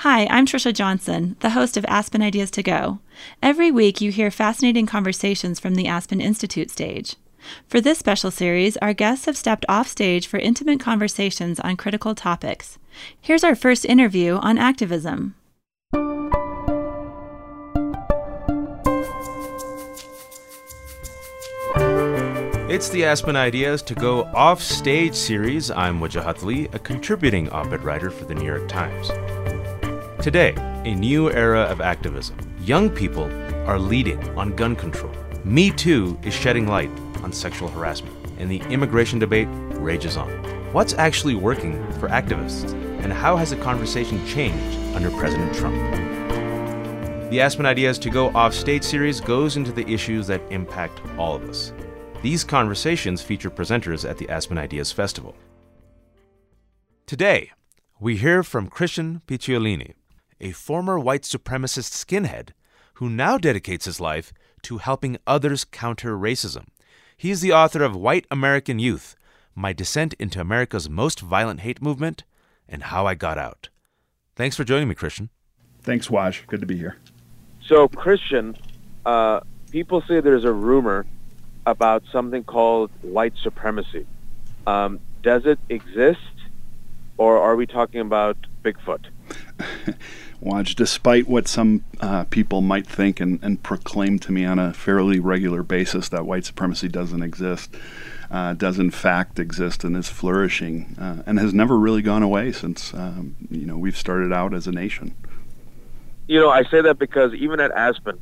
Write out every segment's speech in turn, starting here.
Hi, I'm Trisha Johnson, the host of Aspen Ideas to Go. Every week, you hear fascinating conversations from the Aspen Institute stage. For this special series, our guests have stepped off stage for intimate conversations on critical topics. Here's our first interview on activism. It's the Aspen Ideas to Go Off Stage series. I'm Wajahat Ali, a contributing op ed writer for the New York Times. Today, a new era of activism. Young people are leading on gun control. Me Too is shedding light on sexual harassment, and the immigration debate rages on. What's actually working for activists, and how has the conversation changed under President Trump? The Aspen Ideas to Go Off Stage series goes into the issues that impact all of us. These conversations feature presenters at the Aspen Ideas Festival. Today, we hear from Christian Picciolini, a former white supremacist skinhead who now dedicates his life to helping others counter racism. He is the author of White American Youth My Descent into America's Most Violent Hate Movement and How I Got Out. Thanks for joining me, Christian. Thanks, Waj. Good to be here. So, Christian, uh, people say there's a rumor about something called white supremacy. Um, does it exist, or are we talking about Bigfoot? Waj, despite what some uh, people might think and, and, proclaim to me on a fairly regular basis that white supremacy doesn't exist, uh, does in fact exist and is flourishing uh, and has never really gone away since um, you know we've started out as a nation. You know, I say that because even at Aspen,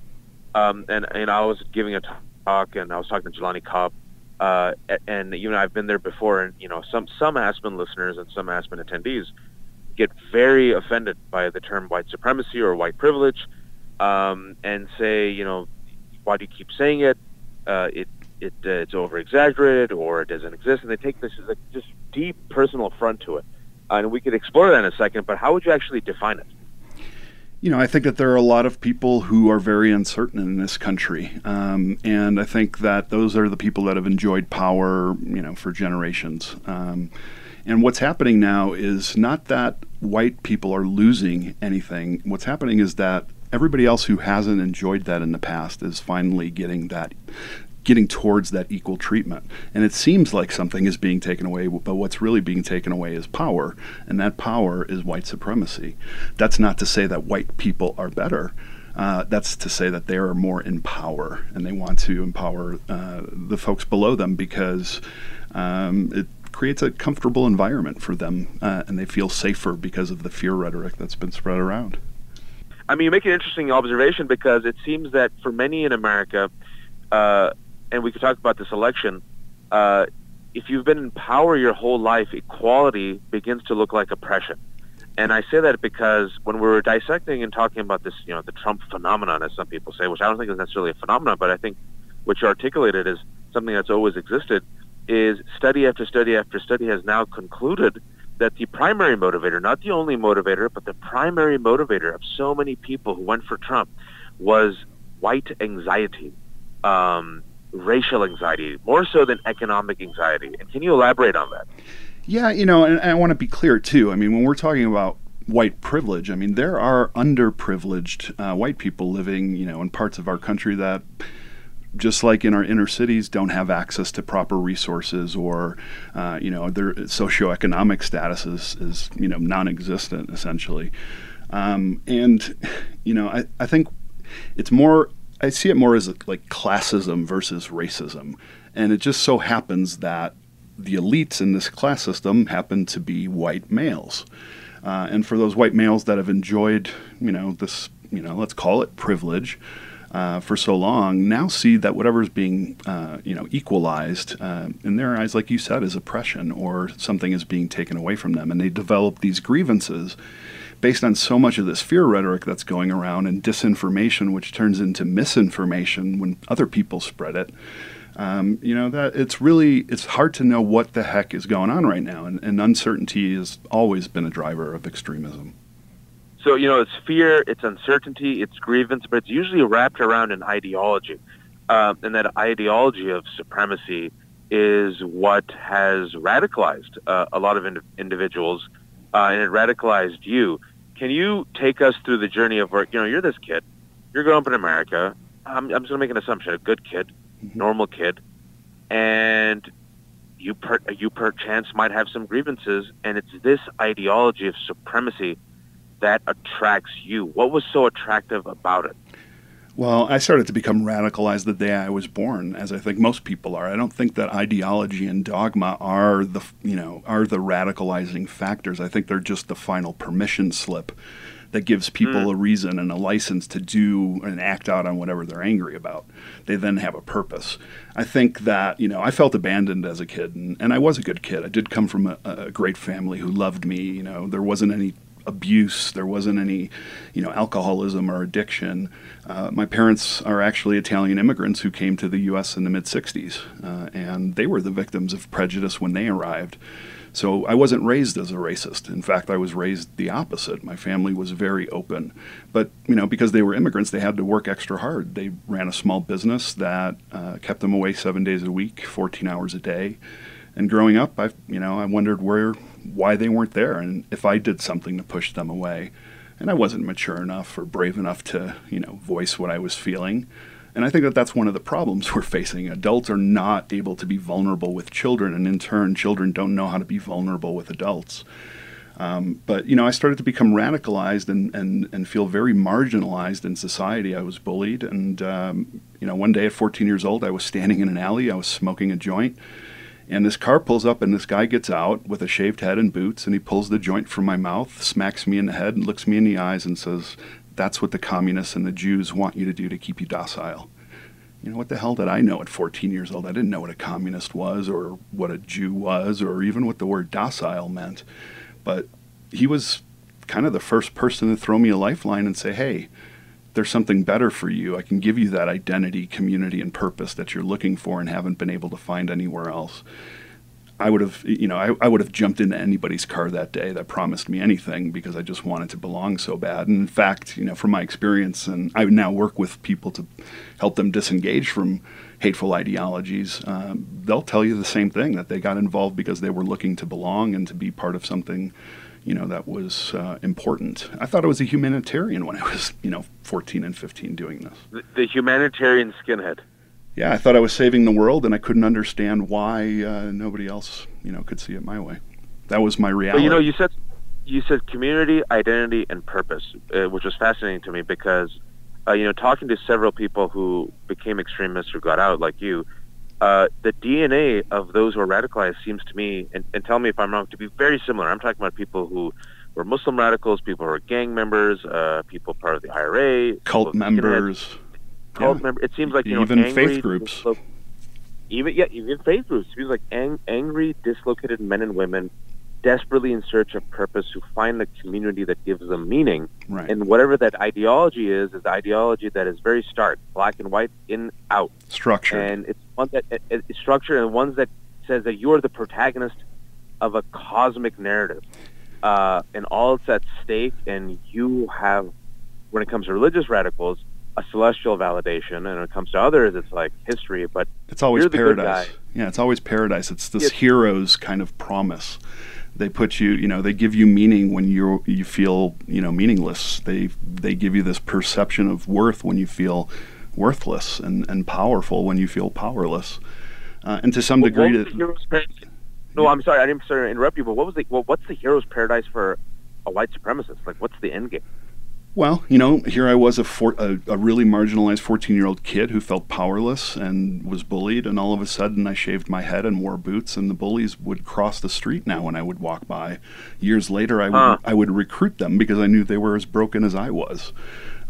um, and and I was giving a talk and I was talking to Jelani Cobb, uh, and you know I've been there before, and you know some some Aspen listeners and some Aspen attendees get very offended by the term white supremacy or white privilege, um, and say, you know, why do you keep saying it? Uh, it it uh, it's over exaggerated or it doesn't exist, and they take this as a just deep personal affront to it. and we could explore that in a second, but how would you actually define it? You know, I think that there are a lot of people who are very uncertain in this country, um, and I think that those are the people that have enjoyed power, you know, for generations. Um, and what's happening now is not that white people are losing anything. What's happening is that everybody else who hasn't enjoyed that in the past is finally getting that getting towards that equal treatment. And it seems like something is being taken away, but what's really being taken away is power, and that power is white supremacy. That's not to say that white people are better. Uh, that's to say that they are more in power, and they want to empower uh, the folks below them because um, it creates a comfortable environment for them, uh, and they feel safer because of the fear rhetoric that's been spread around. I mean, you make an interesting observation because it seems that for many in America, uh, and we could talk about this election, uh, if you've been in power your whole life, equality begins to look like oppression. And I say that because when we were dissecting and talking about this, you know, the Trump phenomenon, as some people say, which I don't think is necessarily a phenomenon, but I think what you articulated is something that's always existed is study after study after study has now concluded that the primary motivator, not the only motivator, but the primary motivator of so many people who went for Trump was white anxiety, um, racial anxiety, more so than economic anxiety. And can you elaborate on that? Yeah, you know, and, I want to be clear too. I mean, when we're talking about white privilege, I mean, there are underprivileged uh, white people living, you know, in parts of our country that just like in our inner cities, don't have access to proper resources, or uh, you know their socioeconomic status is, is you know non-existent essentially. Um, and you know, I, I think it's more. I see it more as like classism versus racism, and it just so happens that the elites in this class system happen to be white males. Uh, and for those white males that have enjoyed, you know, this, you know, let's call it privilege, uh, for so long now see that whatever is being uh, you know equalized uh, in their eyes, like you said, is oppression or something is being taken away from them, and they develop these grievances based on so much of this fear rhetoric that's going around and disinformation, which turns into misinformation when other people spread it. Um, you know that it's really it's hard to know what the heck is going on right now, and, and uncertainty has always been a driver of extremism. So, you know, it's fear, it's uncertainty, it's grievance, but it's usually wrapped around an ideology. Um, and that ideology of supremacy is what has radicalized uh, a lot of ind- individuals, uh, and it radicalized you. can you take us through the journey of work? You know, you're this kid. You're growing up in America. I'm, I'm just going to make an assumption. A good kid, Mm-hmm. normal kid, and you per, you perchance might have some grievances, and it's this ideology of supremacy that attracts you. What was so attractive about it? Well, I started to become radicalized the day I was born, as I think most people are. I don't think that ideology and dogma are the you know are the radicalizing factors. I think they're just the final permission slip that gives people hmm. a reason and a license to do and act out on whatever they're angry about. They then have a purpose. I think that, you know, I felt abandoned as a kid, and, and I was a good kid. I did come from a, a great family who loved me. You know, there wasn't any abuse, there wasn't any, you know, alcoholism or addiction. Uh, my parents are actually Italian immigrants who came to the U.S. in the mid 60s, uh, and they were the victims of prejudice when they arrived. So I wasn't raised as a racist. In fact, I was raised the opposite. My family was very open. But, you know, because they were immigrants, they had to work extra hard. They ran a small business that uh, kept them away seven days a week, 14 hours a day. And growing up, I, you know, I wondered where, why they weren't there, and if I did something to push them away. And I wasn't mature enough or brave enough to, you know, voice what I was feeling. And I think that that's one of the problems we're facing. Adults are not able to be vulnerable with children, and in turn, children don't know how to be vulnerable with adults. Um, but you know, I started to become radicalized and, and, and feel very marginalized in society. I was bullied, and um, you know, one day at 14 years old, I was standing in an alley. I was smoking a joint, and this car pulls up, and this guy gets out with a shaved head and boots, and he pulls the joint from my mouth, smacks me in the head, and looks me in the eyes, and says, "That's what the communists and the Jews want you to do to keep you docile." You know, what the hell did I know at 14 years old? I didn't know what a communist was, or what a Jew was, or even what the word docile meant. But he was kind of the first person to throw me a lifeline and say, hey, there's something better for you. I can give you that identity, community, and purpose that you're looking for and haven't been able to find anywhere else. I would have, you know, I, I would have jumped into anybody's car that day that promised me anything because I just wanted to belong so bad. And in fact, you know, from my experience, and I now work with people to help them disengage from hateful ideologies, um, they'll tell you the same thing that they got involved because they were looking to belong and to be part of something, you know, that was uh, important. I thought I was a humanitarian when I was, you know, 14 and 15 doing this. The, the humanitarian skinhead. Yeah, I thought I was saving the world, and I couldn't understand why uh, nobody else, you know, could see it my way. That was my reality. But you know, you said you said community, identity, and purpose, uh, which was fascinating to me because uh, you know, talking to several people who became extremists or got out, like you, uh, the DNA of those who are radicalized seems to me, and, and tell me if I'm wrong, to be very similar. I'm talking about people who were Muslim radicals, people who were gang members, uh, people part of the IRA, cult members. cult Yeah. member. It seems like you know, Even angry, faith groups. dislo- even yeah, even faith groups. It seems like ang- angry, dislocated men and women, desperately in search of purpose, who find the community that gives them meaning. Right. And whatever that ideology is, is ideology that is very stark, black and white, in out, Structure. and it's one that it, it's structured and ones that says that you are the protagonist of a cosmic narrative, uh, and all it's at stake, and you have, when it comes to religious radicals, a celestial validation, and when it comes to others, it's like history. But It's always You're the good paradise. Yeah, it's always paradise. It's this Yes. hero's kind of promise. They put you, you know, they give you meaning when you you feel, you know, meaningless. They they give you this perception of worth when you feel worthless, and, and powerful when you feel powerless. Uh, and to some what degree, was to, the hero's? No, I'm sorry, I didn't sorry to interrupt you. But what was the well, what's the hero's paradise for a white supremacist? Like, what's the end game? Well, you know, here I was a, four, a, a really marginalized 14 year old kid who felt powerless and was bullied, and all of a sudden I shaved my head and wore boots, and the bullies would cross the street now when I would walk by. Years later, I would. I would recruit them because I knew they were as broken as I was.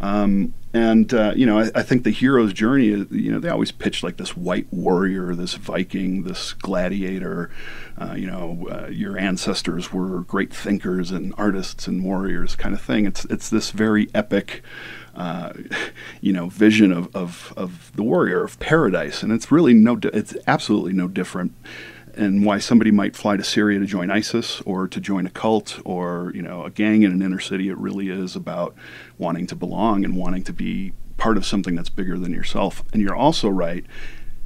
Um, and uh, you know, I, I think the hero's journey. is- You know, they always pitch like this white warrior, this Viking, this gladiator. Uh, you know, uh, your ancestors were great thinkers and artists and warriors, kind of thing. It's it's this very epic, uh, you know, vision of, of of the warrior of paradise, and it's really no. di- It's absolutely no different and why somebody might fly to Syria to join ISIS or to join a cult or you know a gang in an inner city. It really is about wanting to belong and wanting to be part of something that's bigger than yourself. And you're also right.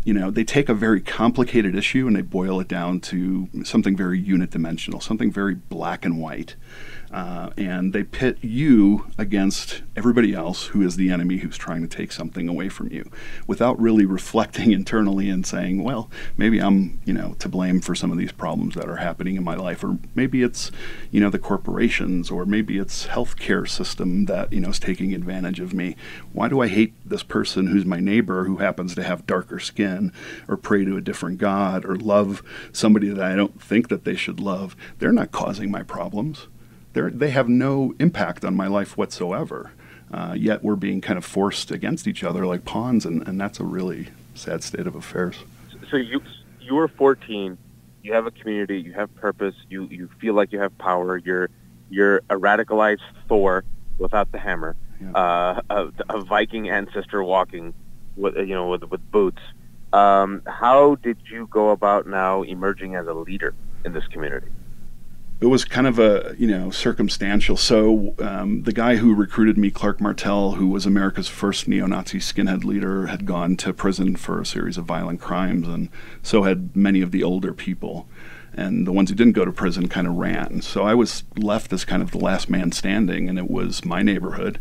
You know, they take a very complicated issue and they boil it down to something very unit dimensional, something very black and white. Uh, and they pit you against everybody else who is the enemy who's trying to take something away from you without really reflecting internally and saying, well, maybe I'm, you know, to blame for some of these problems that are happening in my life. Or maybe it's, you know, the corporations or maybe it's healthcare system that, you know, is taking advantage of me. Why do I hate this person who's my neighbor who happens to have darker skin or pray to a different God or love somebody that I don't think that they should love? They're not causing my problems they they have no impact on my life whatsoever. Uh, yet we're being kind of forced against each other like pawns, and, and that's a really sad state of affairs. So you you were 14, you have a community, you have purpose, you you feel like you have power. You're you're a radicalized Thor without the hammer, yeah. uh, a, a, Viking ancestor walking with you know with with boots. Um, how did you go about now emerging as a leader in this community? It was kind of a you know circumstantial. So um, the guy who recruited me, Clark Martel, who was America's first neo-Nazi skinhead leader, had gone to prison for a series of violent crimes, and so had many of the older people. And the ones who didn't go to prison kind of ran. So I was left as kind of the last man standing, and it was my neighborhood.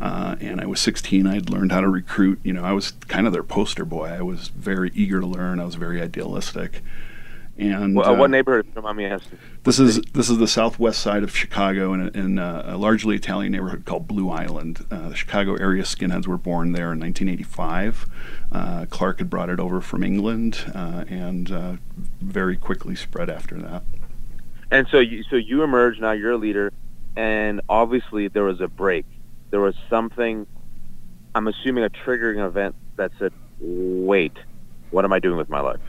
Uh, and I was 16. I had learned how to recruit. You know, I was kind of their poster boy. I was very eager to learn. I was very idealistic. And well, uh, what neighborhood? Don't me asking. This is this is the southwest side of Chicago, in, a, in a, a largely Italian neighborhood called Blue Island. Uh, the Chicago area skinheads were born there in 1985. Uh, Clark had brought it over from England, uh, and uh, very quickly spread after that. And so, you, so you emerged. Now you're a leader, and obviously there was a break. There was something. I'm assuming a triggering event that said, "Wait, what am I doing with my life?"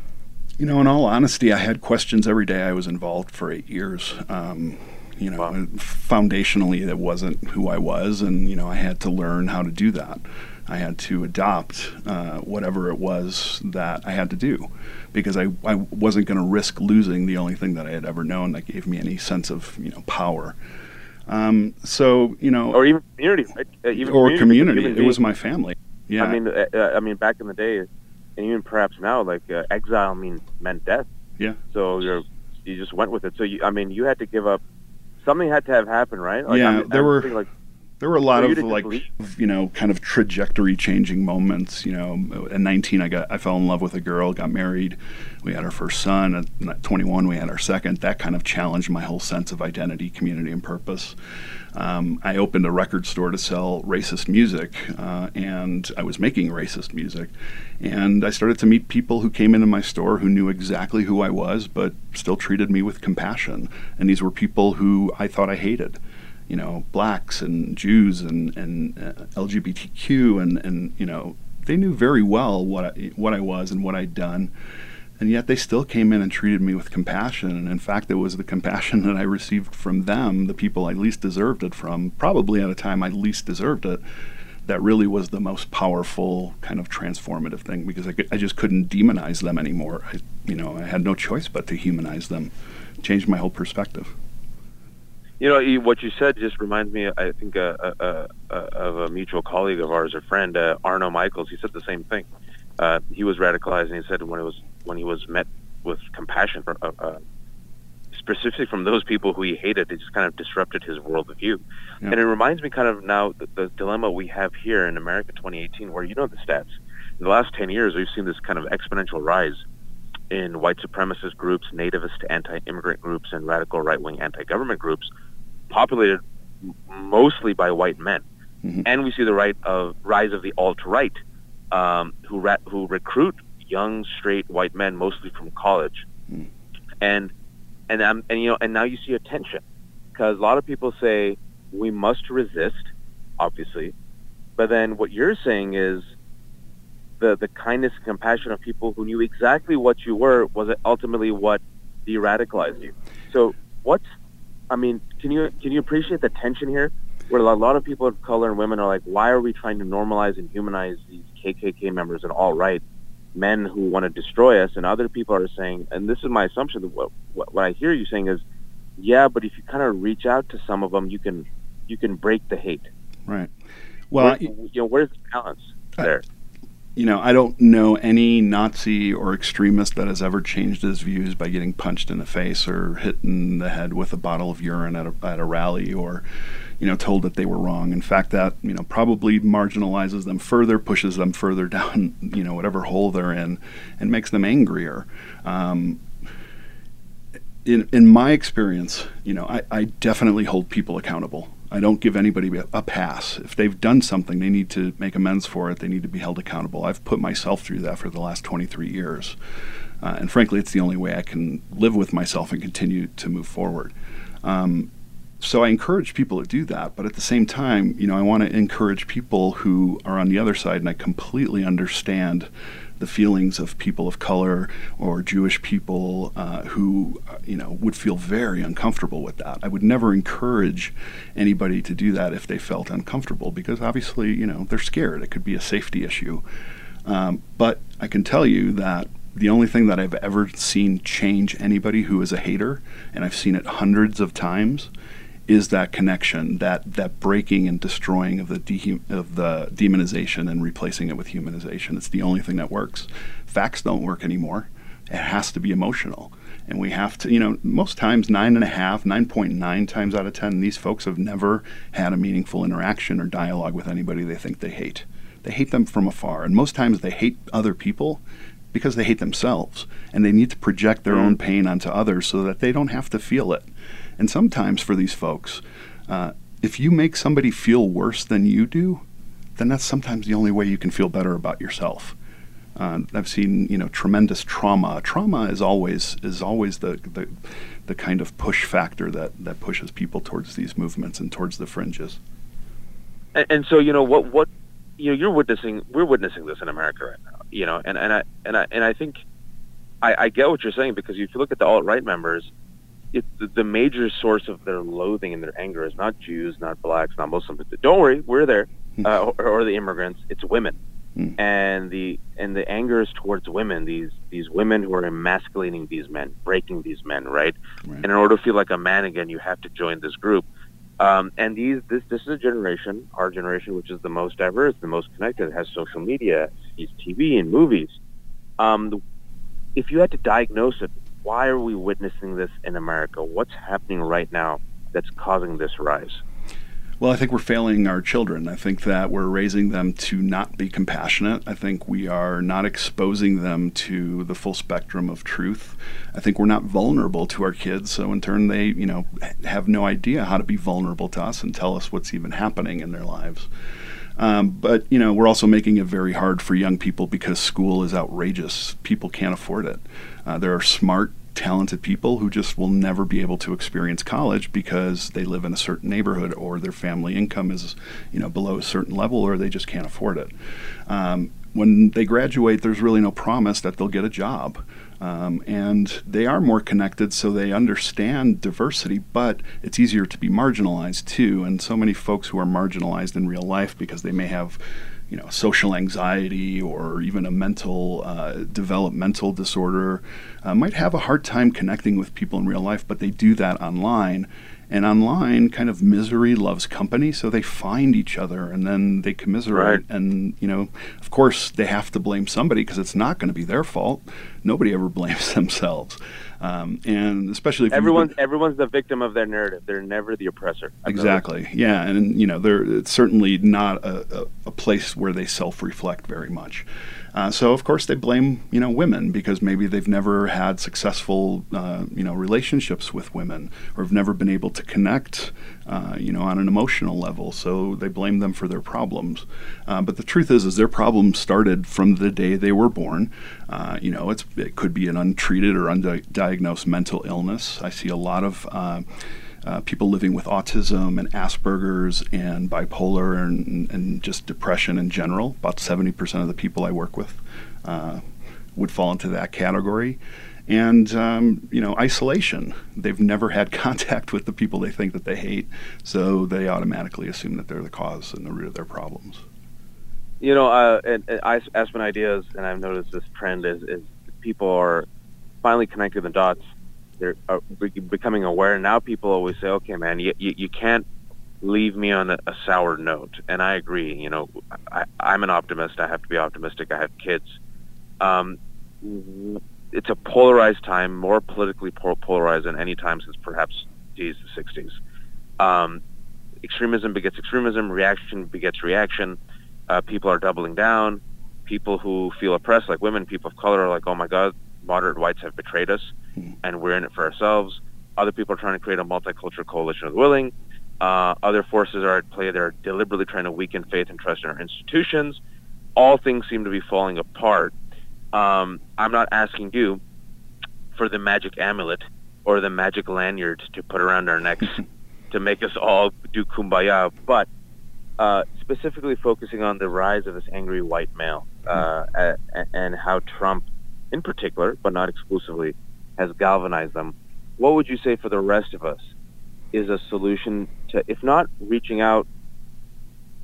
You know, in all honesty, I had questions every day I was involved for eight years. Um, you know, wow. foundationally, that wasn't who I was, and you know, I had to learn how to do that. I had to adopt uh, whatever it was that I had to do because I, I wasn't going to risk losing the only thing that I had ever known that gave me any sense of you know power. Um, so you know, or even community, right? Uh, even or community. community. It was my family. Yeah. I mean, uh, uh, I mean, back in the day, and even perhaps now, like uh, exile mean meant death. Yeah. So you're you just went with it. So you, I mean, you had to give up. Something had to have happened, right? Like, yeah, I mean, there were like there were a lot of like you know kind of trajectory changing moments you know at 19 i got i fell in love with a girl got married we had our first son at 21 we had our second that kind of challenged my whole sense of identity community and purpose um, I opened a record store to sell racist music, uh, and I was making racist music. And I started to meet people who came into my store who knew exactly who I was, but still treated me with compassion. And these were people who I thought I hated. You know, blacks and Jews and, and uh, LGBTQ, and, and, you know, they knew very well what I, what I was and what I'd done and yet they still came in and treated me with compassion. And in fact, it was the compassion that I received from them, the people I least deserved it from, probably at a time I least deserved it, that really was the most powerful kind of transformative thing because I, I just couldn't demonize them anymore. I, you know, I had no choice but to humanize them. Changed my whole perspective. You know, what you said just reminds me, I think, uh, uh, uh, uh, of a mutual colleague of ours, a friend, uh, Arno Michaels. He said the same thing. Uh, he was radicalized, and he said when it was when he was met with compassion, for, uh, uh, specifically from those people who he hated, it just kind of disrupted his worldview. Yeah. And it reminds me kind of now the, the dilemma we have here in America 2018, where you know the stats. In the last 10 years, we've seen this kind of exponential rise in white supremacist groups, nativist anti-immigrant groups, and radical right-wing anti-government groups, populated mostly by white men. Mm-hmm. And we see the right of rise of the alt-right, um, who ra- who recruit young straight white men, mostly from college, mm. and and um, and you know and now you see a tension because a lot of people say we must resist, obviously, but then what you're saying is the the kindness and compassion of people who knew exactly what you were was ultimately what de-radicalized you. So what's I mean, can you can you appreciate the tension here? Where a lot of people of color and women are like, why are we trying to normalize and humanize these KKK members and alt-right men who want to destroy us, and other people are saying, and this is my assumption. That what, what, what I hear you saying is, yeah, but if you kind of reach out to some of them, you can you can break the hate. Right. Well, Where, you know, where's the balance uh, there? You know, I don't know any Nazi or extremist that has ever changed his views by getting punched in the face or hit in the head with a bottle of urine at a, at a rally or, you know, told that they were wrong. In fact, that, you know, probably marginalizes them further, pushes them further down, you know, whatever hole they're in, and makes them angrier. Um, in, in my experience, you know, I, I definitely hold people accountable. I don't give anybody a pass. If they've done something, they need to make amends for it. They need to be held accountable. I've put myself through that for the last 23 years. Uh, and frankly, it's the only way I can live with myself and continue to move forward. Um, so I encourage people to do that, but at the same time, you know, I want to encourage people who are on the other side, and I completely understand the feelings of people of color or Jewish people uh, who, you know, would feel very uncomfortable with that. I would never encourage anybody to do that if they felt uncomfortable because obviously, you know, they're scared. It could be a safety issue. Um, but I can tell you that the only thing that I've ever seen change anybody who is a hater, and I've seen it hundreds of times, is that connection, that that breaking and destroying of the of the demonization and replacing it with humanization. It's the only thing that works. Facts don't work anymore. It has to be emotional, and we have to. You know, most times nine and a half, nine point nine times out of ten, these folks have never had a meaningful interaction or dialogue with anybody they think they hate. They hate them from afar, and most times they hate other people because they hate themselves, and they need to project their mm. own pain onto others so that they don't have to feel it. And sometimes for these folks, uh, if you make somebody feel worse than you do, then that's sometimes the only way you can feel better about yourself. Uh, I've seen you know tremendous trauma. Trauma is always is always the, the the kind of push factor that that pushes people towards these movements and towards the fringes. And, and so you know what what you know you're witnessing we're witnessing this in America right now. You know, and and I and I and I think I, I get what you're saying because if you look at the alt right members, it, the major source of their loathing and their anger is not Jews, not blacks, not Muslims. Don't worry, we're there, hmm. uh, or, or, the immigrants. It's women, mm. and the and the anger is towards women. These these women who are emasculating these men, breaking these men, right? right? And in order to feel like a man again, you have to join this group. Um, and these this this is a generation, our generation, which is the most diverse, the most connected, has social media, sees TV and movies. Um, if you had to diagnose it, why are we witnessing this in America? What's happening right now that's causing this rise? Well, I think we're failing our children. I think that we're raising them to not be compassionate. I think we are not exposing them to the full spectrum of truth. I think we're not vulnerable to our kids, so in turn they, you know, have no idea how to be vulnerable to us and tell us what's even happening in their lives. Um, but you know, we're also making it very hard for young people because school is outrageous. People can't afford it. Uh, there are smart, talented people who just will never be able to experience college because they live in a certain neighborhood or their family income is, you know, below a certain level or they just can't afford it. Um, when they graduate, there's really no promise that they'll get a job. Um, and they are more connected, so they understand diversity, but it's easier to be marginalized too. And so many folks who are marginalized in real life because they may have you know, social anxiety or even a mental uh, developmental disorder uh, might have a hard time connecting with people in real life, but they do that online. And online, kind of misery loves company, so they find each other and then they commiserate. Right. And, you know, of course, they have to blame somebody because it's not going to be their fault. Nobody ever blames themselves. Um, and especially if everyone's everyone's the victim of their narrative. They're never the oppressor. I've exactly. Noticed. Yeah, and you know, they're it's certainly not a, a, a place where they self-reflect very much. Uh, so of course they blame you know women because maybe they've never had successful uh, you know relationships with women or have never been able to connect uh, you know on an emotional level. So they blame them for their problems. Uh, but the truth is, is their problems started from the day they were born. Uh, you know, it could be an untreated or undiagnosed mental illness. I see a lot of uh, people living with autism and Asperger's and bipolar and, and, just depression in general. About 70% of the people I work with uh, would fall into that category. And, um, you know, isolation. They've never had contact with the people they think that they hate, so they automatically assume that they're the cause and the root of their problems. You know, uh, Aspen Ideas, and I've noticed this trend is, is people are finally connecting the dots they're uh, becoming aware. Now people always say, "Okay, man, you, you, you can't leave me on a, a sour note. And I agree. You know, I, I'm an optimist. I have to be optimistic. I have kids. Um, it's a polarized time, more politically polarized than any time since perhaps geez, the 60s. Um, extremism begets extremism. Reaction begets reaction. Uh, people are doubling down. People who feel oppressed, like women, people of color, are like, "Oh my God, moderate whites have betrayed us, hmm. and we're in it for ourselves." Other people are trying to create a multicultural coalition of the willing. Uh, other forces are at play. They're deliberately trying to weaken faith and trust in our institutions. All things seem to be falling apart. Um, I'm not asking you for the magic amulet or the magic lanyard to put around our necks to make us all do kumbaya, but uh, specifically focusing on the rise of this angry white male uh, and how Trump, in particular, but not exclusively, has galvanized them. What would you say for the rest of us is a solution to, if not reaching out,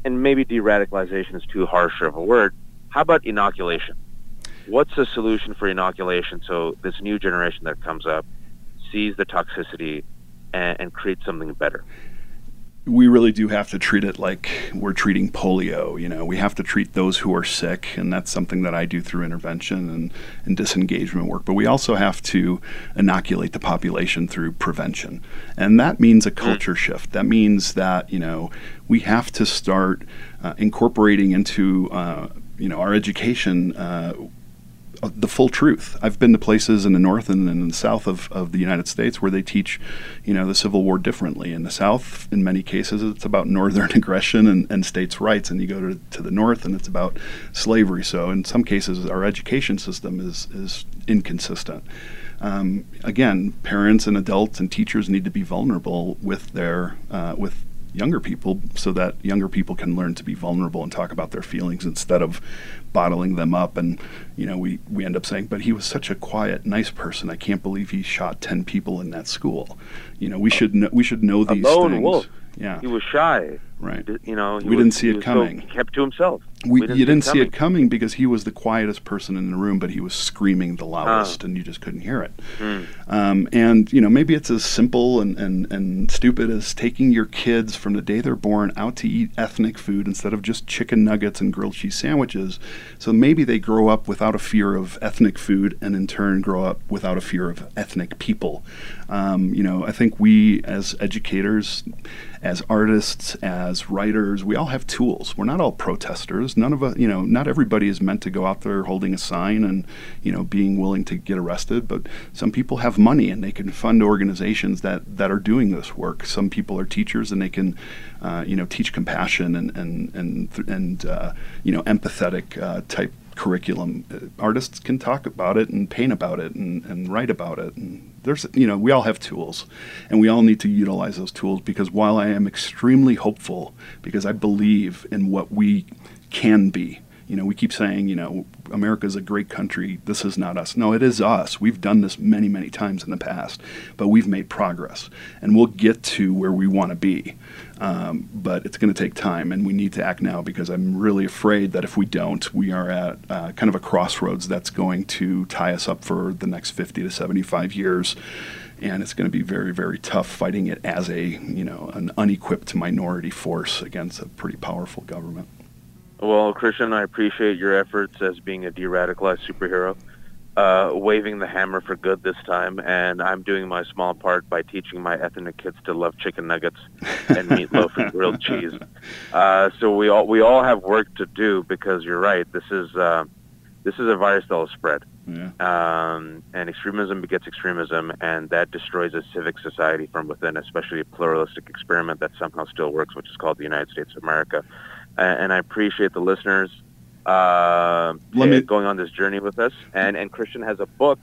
and maybe de-radicalization is too harsh of a word, how about inoculation? What's the solution for inoculation so this new generation that comes up sees the toxicity and, and creates something better? We really do have to treat it like we're treating polio. You know, we have to treat those who are sick, and that's something that I do through intervention and, and disengagement work. But we also have to inoculate the population through prevention. And that means a mm. culture shift. That means that, you know, we have to start uh, incorporating into, uh, you know, our education uh, the full truth. I've been to places in the north and in the south of, of the United States where they teach, you know, the Civil War differently. In the South, in many cases, it's about northern aggression and, and states' rights, and you go to, to the north and it's about slavery. So in some cases, our education system is is inconsistent. Um, again, parents and adults and teachers need to be vulnerable with their uh, with younger people so that younger people can learn to be vulnerable and talk about their feelings instead of bottling them up and you know we we end up saying but he was such a quiet nice person i can't believe he shot 10 people in that school you know we should know, we should know these a lone things wolf. yeah he was shy Right. You know, we was, didn't see it coming. So, he kept to himself. We, we didn't you didn't see it, it, coming because he was the quietest person in the room, but he was screaming the loudest, and you just couldn't hear it. Mm. Um, and you know, maybe it's as simple and, and, and stupid as taking your kids from the day they're born out to eat ethnic food instead of just chicken nuggets and grilled cheese sandwiches. So maybe they grow up without a fear of ethnic food, and in turn grow up without a fear of ethnic people. Um, you know, I think we as educators as artists, as writers, we all have tools. We're not all protesters. None of us, you know, not everybody is meant to go out there holding a sign and, you know, being willing to get arrested. But some people have money and they can fund organizations that, that are doing this work. Some people are teachers and they can, uh, you know, teach compassion and and and and uh, you know empathetic uh, type curriculum. Uh, artists can talk about it and paint about it and, and write about it and there's you know we all have tools and we all need to utilize those tools because while i am extremely hopeful because i believe in what we can be. You know we keep saying you know America is a great country. This is not us. No it is us. We've done this many many times in the past but we've made progress and we'll get to where we want to be. Um, but it's going to take time and we need to act now because i'm really afraid that if we don't we are at uh, kind of a crossroads that's going to tie us up for the next 50 to 75 years. And it's going to be very very tough fighting it as a you know an unequipped minority force against a pretty powerful government well, Christian, I appreciate your efforts as being a de-radicalized superhero, uh, waving the hammer for good this time, and I'm doing my small part by teaching my ethnic kids to love chicken nuggets and meatloaf and grilled cheese. Uh, so we all we all have work to do because you're right. This is uh, this is a virus that will spread, yeah. um, and extremism begets extremism, and that destroys a civic society from within, especially a pluralistic experiment that somehow still works, which is called the United States of America and I appreciate the listeners uh, me... going on this journey with us. And and Christian has a book,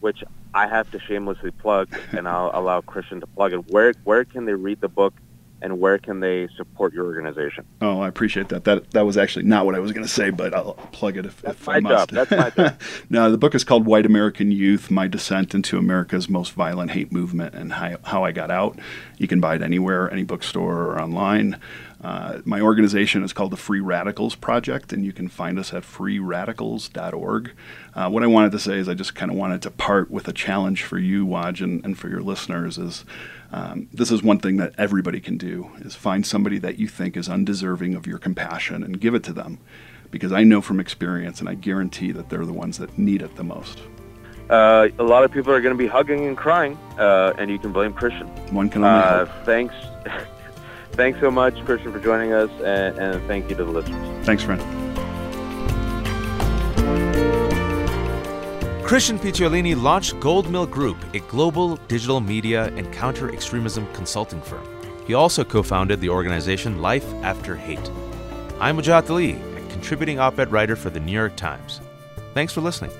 which I have to shamelessly plug, and I'll allow Christian to plug it. Where where can they read the book? and where can they support your organization? Oh, I appreciate that. That that was actually not what I was going to say, but I'll plug it if, if I must. Job. That's my job. no, the book is called White American Youth: My Descent into America's Most Violent Hate Movement and How, How I Got Out. You can buy it anywhere, any bookstore or online. Uh, my organization is called the Free Radicals Project, and you can find us at freeradicals.org. Uh, what I wanted to say is I just kind of wanted to part with a challenge for you, Waj, and, and for your listeners is um, this is one thing that everybody can do is find somebody that you think is undeserving of your compassion and give it to them because I know from experience and I guarantee that they're the ones that need it the most. Uh, a lot of people are going to be hugging and crying, uh, and you can blame Christian. One can only Uh, hope. thanks, thanks so much, Christian, for joining us, and, and thank you to the listeners. Thanks, friend. Christian Picciolini launched Goldmill Group, a global digital media and counter extremism consulting firm. He also co founded the organization Life After Hate. I'm Wajahat Ali, a contributing op ed writer for the New York Times. Thanks for listening.